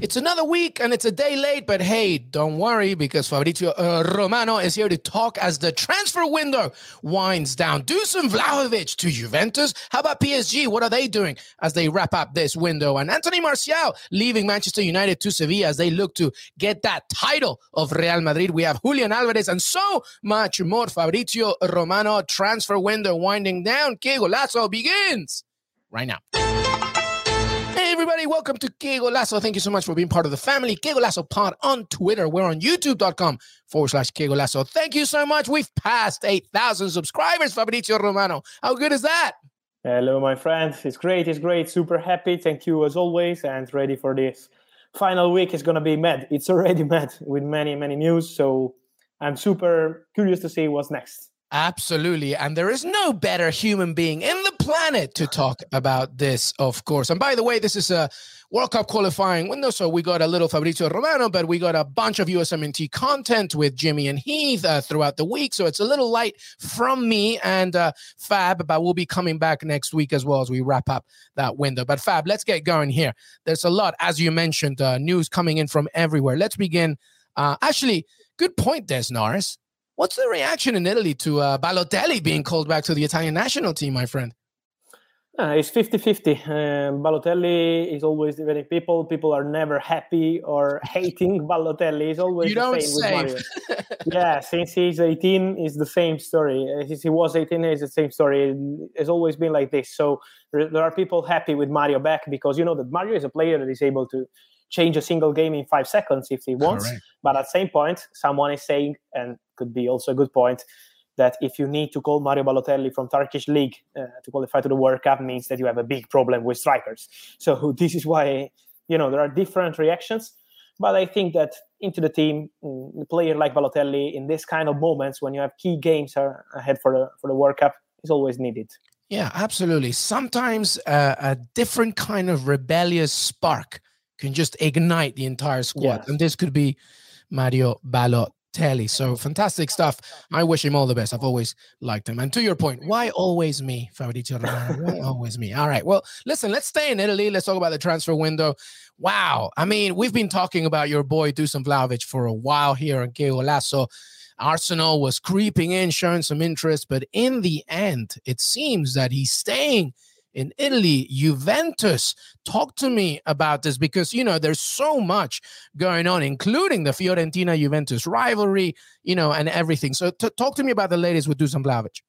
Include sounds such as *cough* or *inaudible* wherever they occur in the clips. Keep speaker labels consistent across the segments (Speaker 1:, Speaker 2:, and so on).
Speaker 1: It's another week and it's a day late, but hey, don't worry because Fabrizio uh, Romano is here to talk as the transfer window winds down. Dusan Vlahovic to Juventus. How about PSG? What are they doing as they wrap up this window? And Anthony Martial leaving Manchester United to Sevilla as they look to get that title of Real Madrid. We have Julian Alvarez and so much more. Fabrizio Romano transfer window winding down. Que Golazo begins right now. Everybody, welcome to Que Golazo. Thank you so much for being part of the family. Que Golazo Pod on Twitter. We're on youtube.com forward slash Que Golazo. Thank you so much. We've passed 8,000 subscribers, Fabrizio Romano. How good is that?
Speaker 2: Hello, my friend. It's great. It's great. Super happy. Thank you as always. And ready for this final week. It's going to be mad. It's already *laughs* mad with many, many news. So I'm super curious to see what's next.
Speaker 1: Absolutely. And there is no better human being in the planet to talk about this, of course. And by the way, this is a World Cup qualifying window. So we got a little Fabrizio Romano, but we got a bunch of USMNT content with Jimmy and Heath uh, throughout the week. So it's a little light from me and uh, Fab, but we'll be coming back next week as well as we wrap up that window. But Fab, let's get going here. There's a lot, as you mentioned, uh, news coming in from everywhere. Let's begin. Uh, actually, good point, Des Norris. What's the reaction in Italy to uh, Balotelli being called back to the Italian national team, my friend?
Speaker 2: Uh, it's 50 50. Um, Balotelli is always dividing people. People are never happy or hating *laughs* Balotelli. It's always
Speaker 1: you
Speaker 2: the
Speaker 1: don't
Speaker 2: same
Speaker 1: say.
Speaker 2: with Mario. *laughs* yeah, since he's 18, it's the same story. Uh, Since he was 18, it's the same story. It's always been like this. So there are people happy with Mario back because you know that Mario is a player that is able to change a single game in five seconds if he wants.
Speaker 1: Correct.
Speaker 2: But at the same point, someone is saying, and could be also a good point, that if you need to call Mario Balotelli from Turkish league uh, to qualify to the World Cup means that you have a big problem with strikers. So *laughs* this is why you know there are different reactions. But I think that into the team, mm, a player like Balotelli in this kind of moments when you have key games are ahead for the for the World Cup is always needed.
Speaker 1: Yeah, absolutely. Sometimes uh, a different kind of rebellious spark can just ignite the entire squad.
Speaker 2: Yes.
Speaker 1: And this could be Mario Balotelli. So fantastic stuff. I wish him all the best. I've always liked him. And to your point, why always me, Fabrizio Romano? Why *laughs* always me? All right. Well, listen, let's stay in Italy. Let's talk about the transfer window. Wow. I mean, we've been talking about your boy Dusan Vlahovic for a while here in Que Golazo. Arsenal was creeping in, showing some interest, but in the end, it seems that he's staying in Italy, Juventus. Talk to me about this because you know there's so much going on, including the Fiorentina Juventus rivalry, you know, and everything. So t- talk to me about the latest with Dusan Vlahovic.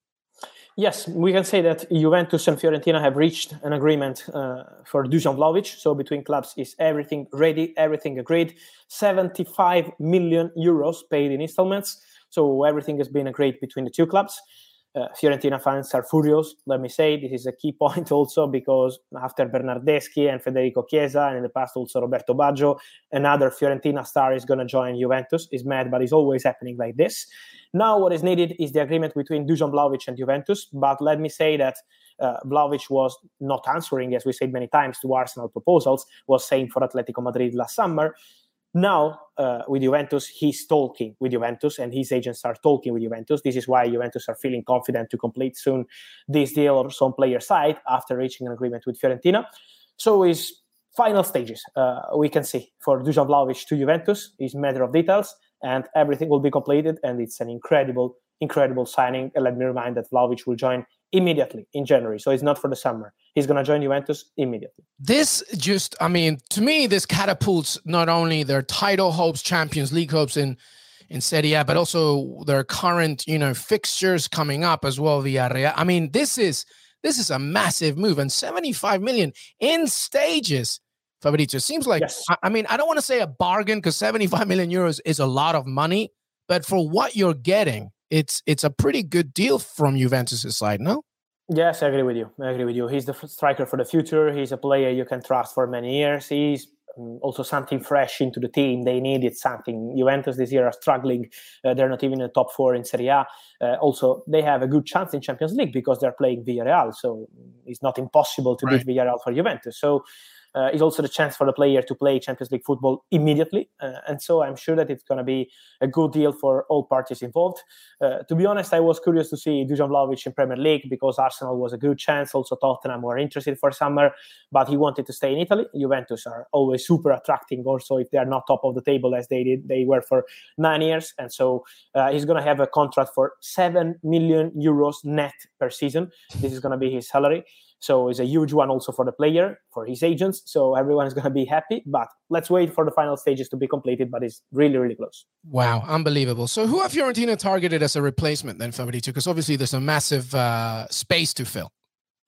Speaker 2: Yes, we can say that Juventus and Fiorentina have reached an agreement uh, for Dusan Vlahovic. So between clubs is everything ready, everything agreed. 75 million euros paid in installments. So everything has been agreed between the two clubs. Uh, Fiorentina fans are furious. Let me say this is a key *laughs* point also because after Bernardeschi and Federico Chiesa, and in the past also Roberto Baggio, another Fiorentina star is going to join Juventus. Is mad, but it's always happening like this. Now, what is needed is the agreement between Dusan Vlahovic and Juventus. But let me say that uh, was not answering, as we said many times, to Arsenal proposals. Was saying for Atletico Madrid last summer. Now, uh, with Juventus, he's talking with Juventus, and his agents are talking with Juventus. This is why Juventus are feeling confident to complete soon this deal also some player side after reaching an agreement with Fiorentina. So, is final stages uh, we can see for Dusan Vlahovic to Juventus is matter of details, and everything will be completed. And it's an incredible, incredible signing. And let me remind that Vlahovic will join immediately in January. So it's not for the summer. He's going to join Juventus immediately.
Speaker 1: This just, I mean, to me, this catapults not only their title hopes, Champions League hopes in in Serie A, but also their current, you know, fixtures coming up as well. Villarreal. I mean, this is this is a massive move, and 75 million in stages. Fabrizio seems like.
Speaker 2: Yes.
Speaker 1: I, I mean, I don't want to say a bargain because 75 million euros is a lot of money, but for what you're getting, it's it's a pretty good deal from Juventus' side, no?
Speaker 2: Yes, I agree with you. I agree with you. He's the striker for the future. He's a player you can trust for many years. He's um, also something fresh into the team. They needed something. Juventus this year are struggling. Uh, they're not even in the top four in Serie A. Uh, also, they have a good chance in Champions League because they're playing Villarreal. So it's not impossible to right. beat Villarreal for Juventus. So uh, is also the chance for the player to play Champions League football immediately. Uh, and so I'm sure that it's going to be a good deal for all parties involved. Uh, to be honest, I was curious to see Dusan Vlahovic in Premier League because Arsenal was a good chance. Also, Tottenham were interested for summer, but he wanted to stay in Italy. Juventus are always super attracting, also if they are not top of the table as they did, they were for nine years. And so uh, he's going to have a contract for seven million euros net per season. This is going to be his salary. So it's a huge one also for the player, for his agents. So everyone is *laughs* going to be happy. But let's wait for the final stages to be completed. But it's really, really close.
Speaker 1: Wow, unbelievable. So who have Fiorentina targeted as a replacement then, Fabrizio? Because obviously there's a massive uh, space to fill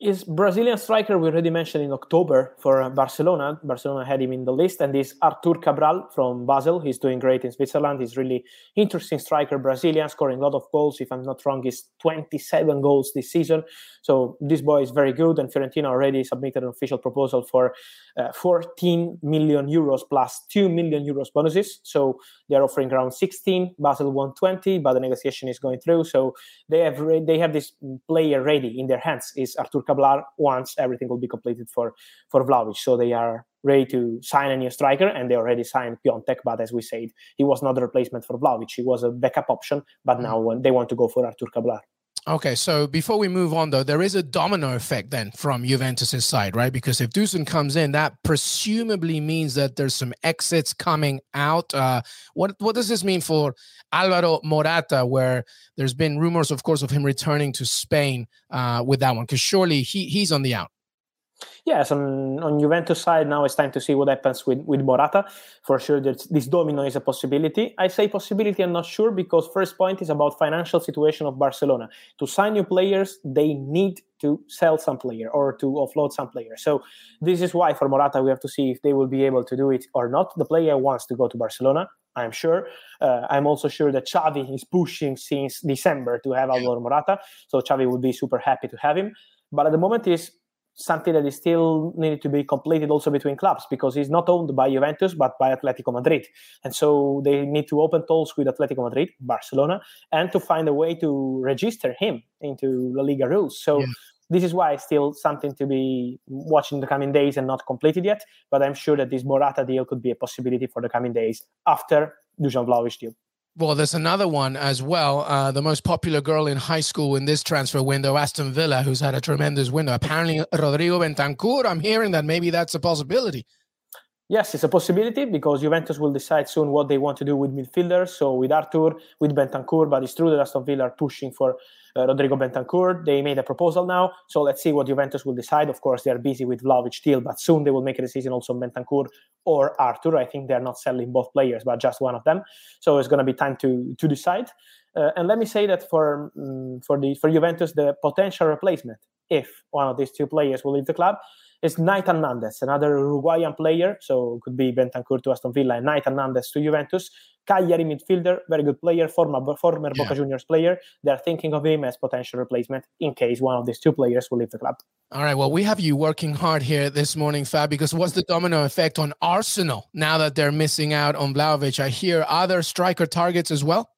Speaker 2: is Brazilian striker we already mentioned in October for Barcelona. Barcelona had him in the list, and this Arthur Cabral from Basel. He's doing great in Switzerland. He's really interesting striker, Brazilian, scoring a lot of goals. If I'm not wrong, he's 27 goals this season. So this boy is very good, and Fiorentina already submitted an official proposal for uh, 14 million euros plus 2 million euros bonuses. So they're offering around 16. Basel 120, but the negotiation is going through. So they have re- they have this player ready in their hands. Is Arthur Cabral once everything will be completed for for Vlahovic. So they are ready to sign a new striker, and they already signed Piatek. But as we said, he was not a replacement for Vlahovic. He was a backup option. But mm. now they want to go for Arthur Cabral.
Speaker 1: Okay, so before we move on, though, there is a domino effect then from Juventus's side, right? Because if Dusan comes in, that presumably means that there's some exits coming out. Uh, what what does this mean for Alvaro Morata, where there's been rumors, of course, of him returning to Spain uh, with that one? Because surely he he's on the out.
Speaker 2: Yes, on, on Juventus side now it's time to see what happens with, with Morata. For sure, this domino is a possibility. I say possibility, I'm not sure because first point is about financial situation of Barcelona. To sign new players, they need to sell some player or to offload some player. So this is why for Morata we have to see if they will be able to do it or not. The player wants to go to Barcelona. I'm sure. Uh, I'm also sure that Xavi is pushing since December to have Alvaro Morata. So Xavi would be super happy to have him. But at the moment is something that is still needed to be completed also between clubs because he's not owned by Juventus but by Atletico Madrid. And so they need to open talks with Atletico Madrid, Barcelona, and to find a way to register him into La Liga rules. So yeah. this is why still something to be watching the coming days and not completed yet. But I'm sure that this Morata deal could be a possibility for the coming days after Dusan Vlahovic deal.
Speaker 1: Well, there's another one as well. Uh, the most popular girl in high school in this transfer window, Aston Villa, who's had a tremendous window. Apparently, Rodrigo Bentancur. I'm hearing that maybe that's a possibility.
Speaker 2: Yes, it's a possibility because Juventus will decide soon what they want to do with midfielders. So with Arthur, with Bentancur, but it's true that Aston Villa are pushing for uh, Rodrigo Bentancur. They made a proposal now, so let's see what Juventus will decide. Of course, they are busy with Vlahovic still, but soon they will make a decision also on Bentancur or Arthur. I think they are not selling both players, but just one of them. So it's going to be time to to decide. Uh, and let me say that for um, for the for Juventus, the potential replacement, if one of these two players will leave the club, is Nahitan Nandez, another Uruguayan player. So could be Bentancur to Aston Villa and Nahitan Nandez to Juventus. Cagliari midfielder, very good player, former former yeah. Boca Juniors player. They're thinking of him as potential replacement in case one of these two players will leave the club.
Speaker 1: All right. Well, we have you working hard here this morning, Fab, because what's the domino effect on Arsenal now that they're missing out on Vlahovic? I hear other striker targets as well.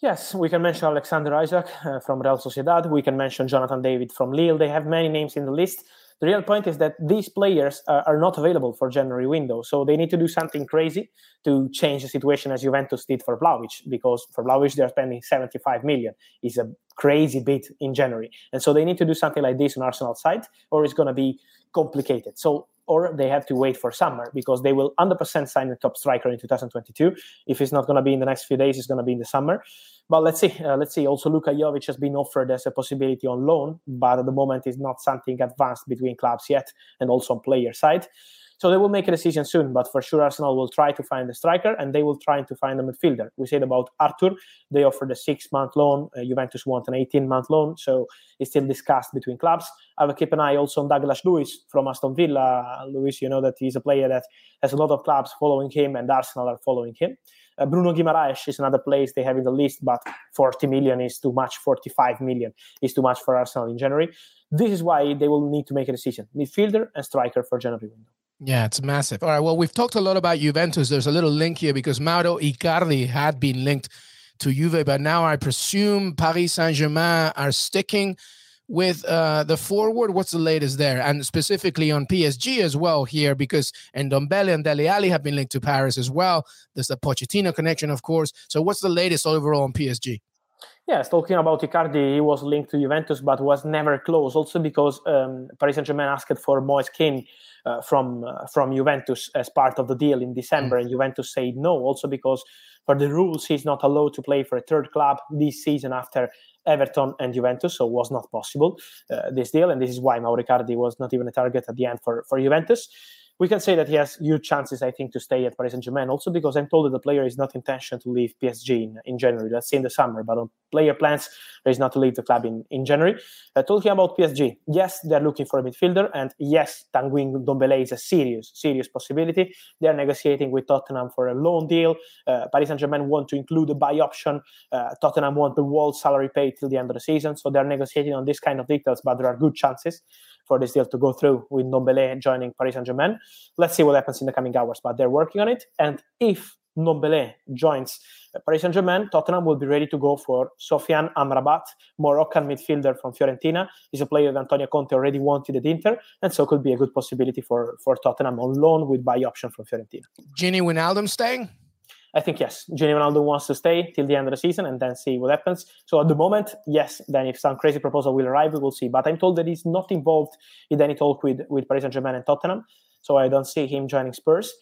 Speaker 2: Yes, we can mention Alexander Isak uh, from Real Sociedad. We can mention Jonathan David from Lille. They have many names in the list. The real point is that these players uh, are not available for January window, so they need to do something crazy to change the situation as Juventus did for Vlahovic, because for Vlahovic they're spending 75 million. It's a crazy bit in January, and so they need to do something like this on Arsenal side, or it's going to be complicated. So or they have to wait for summer because they will 100% sign a top striker in 2022. If it's not going to be in the next few days, it's going to be in the summer. But let's see. Uh, let's see. Also, Luka Jovic has been offered as a possibility on loan, but at the moment is not something advanced between clubs yet, and also on player side. So they will make a decision soon, but for sure Arsenal will try to find a striker and they will try to find a midfielder. We said about Arthur, they offered a six-month loan. Uh, Juventus want an 18-month loan, so it's still discussed between clubs. I will keep an eye also on Douglas Luiz from Aston Villa. Luiz, you know that he's a player that has a lot of clubs following him and Arsenal are following him. Uh, Bruno Guimaraes is another place they have in the list, but 40 million is too much. 45 million is too much for Arsenal in January. This is why they will need to make a decision: midfielder and striker for January window.
Speaker 1: Yeah, it's massive. All right. Well, we've talked a lot about Juventus. There's a little link here because Mauro Icardi had been linked to Juve, but now I presume Paris Saint Germain are sticking with uh, the forward. What's the latest there? And specifically on PSG as well here, because Ndombele and Dele Alli have been linked to Paris as well. There's the Pochettino connection, of course. So what's the latest overall on PSG?
Speaker 2: Yes, talking about Icardi, he was linked to Juventus, but was never close. Also because um, Paris Saint Germain asked for Moise Kean uh, from uh, from Juventus as part of the deal in December, mm. and Juventus said no. Also because for the rules, he's not allowed to play for a third club this season after Everton and Juventus, so was not possible uh, this deal, and this is why Mauro Icardi was not even a target at the end for for Juventus we can say that he has huge chances, I think, to stay at Paris Saint Germain. Also, because I'm told that the player is not intention to leave PSG in, in January. Let's say in the summer, but on player plans, there is not to leave the club in, in January. Uh, talking about PSG, yes, they're looking for a midfielder, and yes, Tanguy Ndombele is a serious, serious possibility. They're negotiating with Tottenham for a loan deal. Uh, Paris Saint Germain want to include a buy option. Uh, Tottenham want the whole salary paid till the end of the season, so they're negotiating on this kind of details. But there are good chances for this deal to go through with Ndombele joining Paris Saint Germain. Let's see what happens in the coming hours, but they're working on it. And if Ndombele joins Paris Saint Germain, Tottenham will be ready to go for Sofiane Amrabat, Moroccan midfielder from Fiorentina. He's a player that Antonio Conte already wanted at Inter, and so could be a good possibility for, for Tottenham on loan with buy option from Fiorentina.
Speaker 1: Gini Wijnaldum staying?
Speaker 2: I think yes, Gini Wijnaldum wants to stay till the end of the season and then see what happens. So at the moment, yes. Then if some crazy proposal will arrive, we will see. But I'm told that he's not involved in any talk with with Paris Saint Germain and Tottenham. So I don't see him joining Spurs.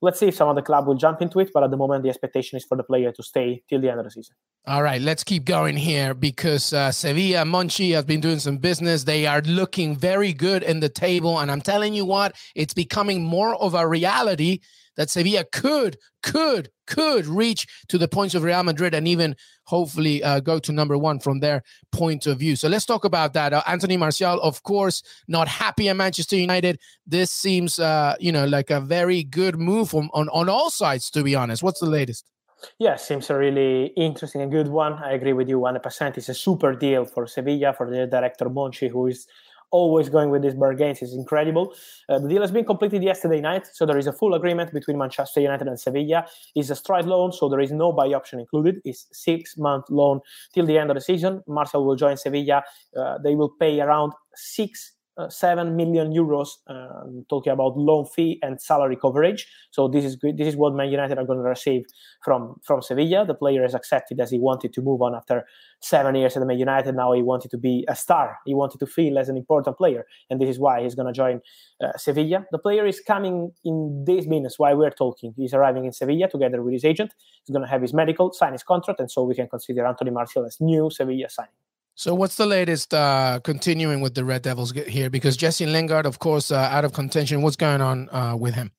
Speaker 2: Let's see if some other club will jump into it. But at the moment, the expectation is for the player to stay till the end of the season.
Speaker 1: All right, let's keep going here because uh, Sevilla Monchi has been doing some business. They are looking very good in the table, and I'm telling you what, it's becoming more of a reality that Sevilla could, could, could reach to the points of Real Madrid and even hopefully uh, go to number one from their point of view. So let's talk about that. Uh, Anthony Martial, of course, not happy at Manchester United. This seems, uh, you know, like a very good move on, on, on all sides, to be honest. What's the latest?
Speaker 2: Yeah, seems a really interesting and good one. I agree with you 100%. It's a super deal for Sevilla, for the director Monchi, who is always going with these bargains is incredible. Uh, the deal has been completed yesterday night, so there is a full agreement between Manchester United and Sevilla. It's a stride loan, so there is no buy option included. It's six month loan till the end of the season. Martial will join Sevilla. Uh, they will pay around six 7 million euros um, talking about loan fee and salary coverage. So this is good this is what man united are going to receive from from sevilla. The player has accepted as he wanted to move on after seven years at man united. Now he wanted to be a star. He wanted to feel as an important player and this is why he's going to join uh, sevilla. The player is coming in these minutes while we're talking. He's arriving in sevilla together with his agent. He's going to have his medical sign his contract and so we can consider anthony martial as new sevilla signing
Speaker 1: so what's the latest uh, continuing with the Red Devils here? Because Jesse Lingard, of course, uh, out of contention. What's going on uh, with him?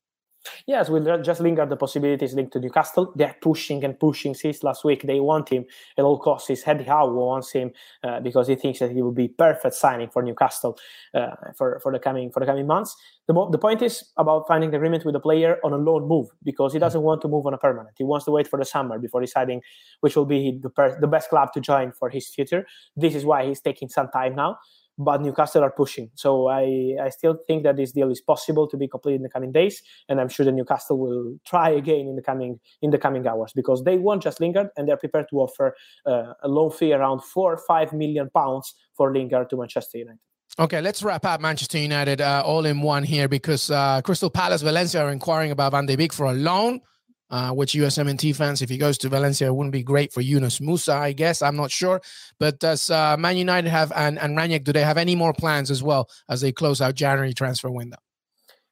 Speaker 2: Yes, with Jesse Lingard, the possibilities linked to Newcastle. They're pushing and pushing since last week. They want him at all costs. His head Howe wants him uh, because he thinks that he will be perfect signing for Newcastle uh, for, for the coming for the coming months. The, mo- the point is about finding agreement with the player on a loan move because he doesn't want to move on a permanent. He wants to wait for the summer before deciding which will be the, per- the best club to join for his future. This is why he's taking some time now but Newcastle are pushing. So I, I still think that this deal is possible to be completed in the coming days, and I'm sure that Newcastle will try again in the coming in the coming hours because they want Jesse Lingard and they're prepared to offer uh, a loan fee around four or five million pounds for Lingard to Manchester United.
Speaker 1: Okay, let's wrap up Manchester United uh, all in one here because uh, Crystal Palace, Valencia are inquiring about Van de Beek for a loan uh, which USMNT fans, if he goes to Valencia, it wouldn't be great for Yunus Musah, I guess. I'm not sure. But does uh, Man United have, and, and Rangnick, do they have any more plans as well as they close out January transfer window?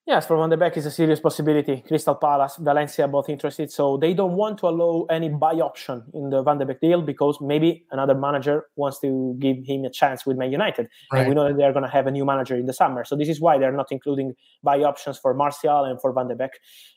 Speaker 2: Yes, for Van de Beek is a serious possibility. Crystal Palace, Valencia, both interested. So they don't want to allow any buy option in the Van de Beek deal because maybe another manager wants to give him a chance with Man United. Right. And we know that they're going to have a new manager in the summer. So this is why they're not including buy options for Martial and for Van de Beek.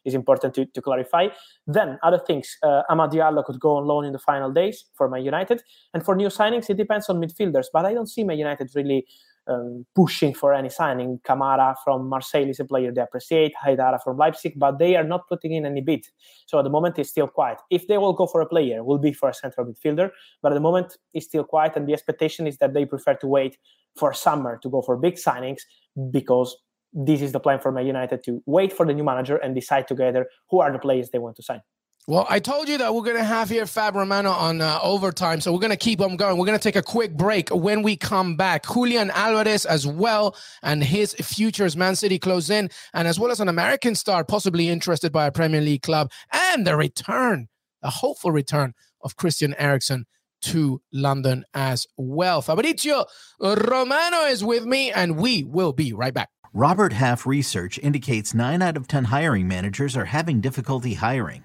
Speaker 2: Is important to, to clarify. Then other things, uh, Amad Diallo could go on loan in the final days for Man United. And for new signings, it depends on midfielders. But I don't see Man United really um, pushing for any signing. Kamara from Marseille is a player they appreciate, Haidara from Leipzig, but they are not putting in any bid. So at the moment, it's still quiet. If they will go for a player, it will be for a central midfielder, but at the moment, it's still quiet, and the expectation is that they prefer to wait for summer to go for big signings because this is the plan for Man United to wait for the new manager and decide together who are the players they want to sign.
Speaker 1: Well, I told you that we're going to have here Fab Romano on uh, overtime, so we're going to keep them going. We're going to take a quick break. When we come back, Julian Alvarez as well, and his futures Man City close in, and as well as an American star possibly interested by a Premier League club, and the return, the hopeful return of Christian Eriksen to London as well. Fabrizio Romano is with me, and we will be right back.
Speaker 3: Robert Half research indicates 9 out of 10 hiring managers are having difficulty hiring.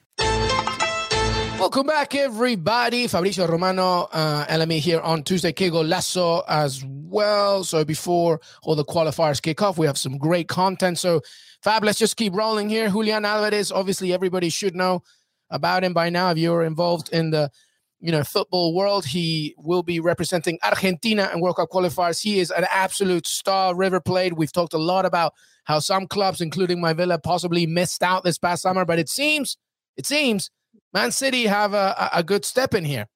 Speaker 1: Welcome back, everybody. Fabrizio Romano, uh, LME here on Tuesday. Que Golazo as well. So before all the qualifiers kick off, we have some great content. So Fab, let's just keep rolling here. Julian Alvarez, obviously everybody should know about him by now. If you're involved in the you know football world, he will be representing Argentina and World Cup qualifiers. He is an absolute star. River Plate. We've talked a lot about how some clubs, including my Villa, possibly missed out this past summer, but it seems, it seems Man City have a, a good step in here.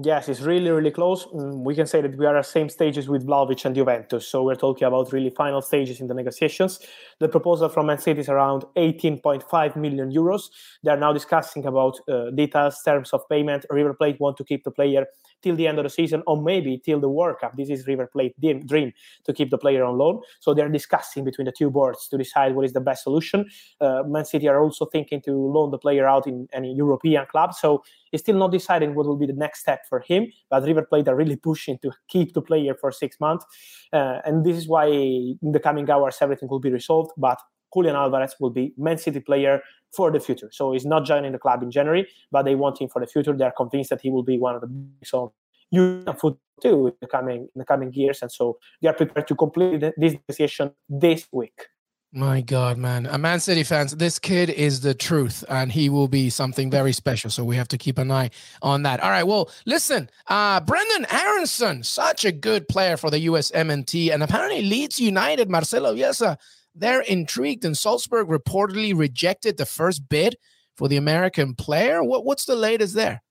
Speaker 2: Yes, it's really, really close. Mm, we can say that we are at same stages with Vlahovic and Juventus. So we're talking about really final stages in the negotiations. The proposal from Man City is around 18.5 million euros. They are now discussing about uh, details, terms of payment. River Plate want to keep the player till the end of the season or maybe till the World Cup. This is River Plate dream to keep the player on loan. So they're discussing between the two boards to decide what is the best solution. Uh, Man City are also thinking to loan the player out in any European club. So it's still not deciding what will be the next step for him. But River Plate are really pushing to keep the player for six months. Uh, and this is why in the coming hours everything will be resolved. But Julian Alvarez will be Man City player for the future. So he's not joining the club in January, but they want him for the future. They are convinced that he will be one of the biggest of European football too in the coming in the coming years, and so they are prepared to complete this negotiation this week.
Speaker 1: My God, man. A Man City fans, this kid is the truth and he will be something very special. So we have to keep an eye on that. All right. Well, listen, uh, Brenden Aaronson, such a good player for the USMNT and apparently Leeds United, Marcelo Bielsa, they're intrigued, and Salzburg reportedly rejected the first bid for the American player. What, what's the latest there?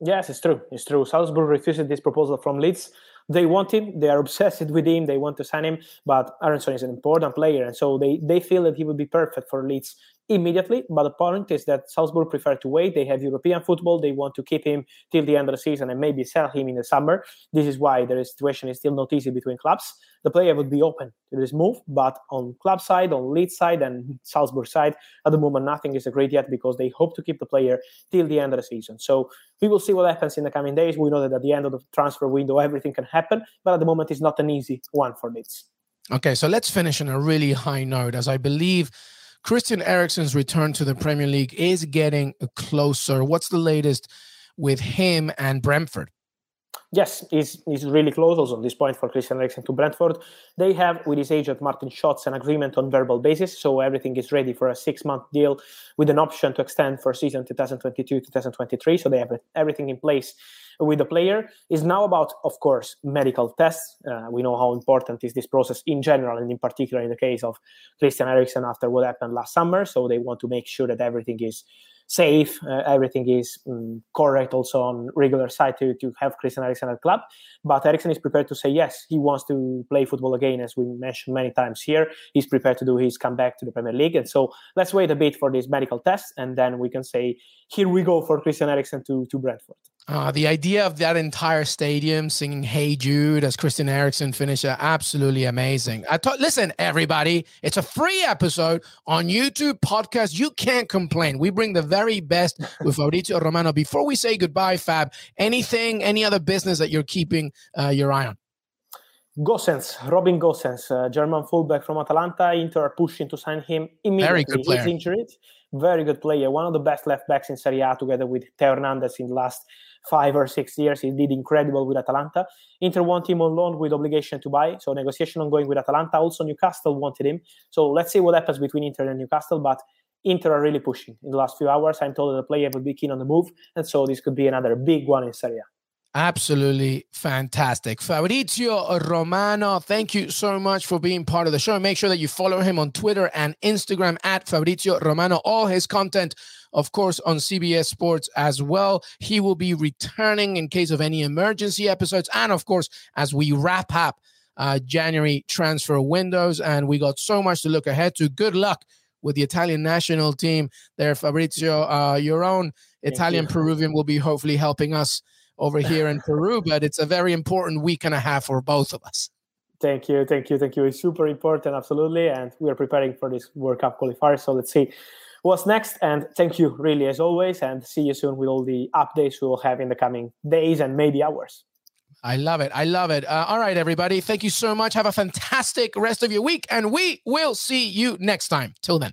Speaker 2: Yes, it's true. It's true. Salzburg refused this proposal from Leeds. They want him. They are obsessed with him. They want to sign him. But Aaronson is an important player, and so they they feel that he would be perfect for Leeds immediately. But the point is that Salzburg prefer to wait. They have European football. They want to keep him till the end of the season and maybe sell him in the summer. This is why the situation is still not easy between clubs. The player would be open to this move, but on club side, on Leeds side, and Salzburg side, at the moment nothing is agreed yet because they hope to keep the player till the end of the season. So we will see what happens in the coming days. We know that at the end of the transfer window, everything can happen, but at the moment, it's not an easy one for Leeds.
Speaker 1: Okay, so let's finish on a really high note, as I believe Christian Eriksen's return to the Premier League is getting closer. What's the latest with him and Brentford?
Speaker 2: Yes, he's, he's really close also on this point for Christian Eriksen to Brentford. They have, with his agent Martin Schoots, an agreement on verbal basis, so everything is ready for a six-month deal with an option to extend for season 2022-2023. So they have everything in place with the player is now about, of course, medical tests. Uh, we know how important is this process in general, and in particular in the case of Christian Eriksen after what happened last summer. So they want to make sure that everything is safe, uh, everything is um, correct also on regular side to, to have Christian Eriksen at club. But Eriksen is prepared to say yes, he wants to play football again, as we mentioned many times here. He's prepared to do his comeback to the Premier League. And so let's wait a bit for this medical test, and then we can say, here we go for Christian Eriksen to, to Brentford.
Speaker 1: Uh, the idea of that entire stadium singing "Hey Jude" as Christian Eriksen finisher, absolutely amazing. I thought, listen, everybody, it's a free episode on YouTube podcast. You can't complain. We bring the very best with Fabrizio Romano. Before we say goodbye, Fab, anything, any other business that you're keeping uh, your eye on?
Speaker 2: Gosens, Robin Gosens, uh, German fullback from Atalanta. Inter are pushing to sign him immediately.
Speaker 1: Very good player.
Speaker 2: He's injured. Very good player. One of the best left backs in Serie A together with Theo Hernandez in the last five or six years. He did incredible with Atalanta. Inter want him on loan with obligation to buy. So negotiation ongoing with Atalanta. Also Newcastle wanted him. So let's see what happens between Inter and Newcastle. But Inter are really pushing in the last few hours. I'm told that the player will be keen on the move. And so this could be another big one in Serie A.
Speaker 1: Absolutely fantastic. Fabrizio Romano, thank you so much for being part of the show. Make sure that you follow him on Twitter and Instagram at Fabrizio Romano. All his content, of course, on CBS Sports as well. He will be returning in case of any emergency episodes. And of course, as we wrap up uh, January transfer windows, and we got so much to look ahead to. Good luck with the Italian national team there, Fabrizio. Uh, your own Italian Peruvian will be hopefully helping us over here in Peru, *laughs* but it's a very important week and a half for both of us.
Speaker 2: Thank you, thank you, thank you. It's super important, absolutely, and we are preparing for this World Cup qualifier. So let's see what's next. And thank you, really, as always, and see you soon with all the updates we will have in the coming days and maybe hours.
Speaker 1: I love it. I love it. Uh, all right, everybody. Thank you so much. Have a fantastic rest of your week, and we will see you next time. Till then.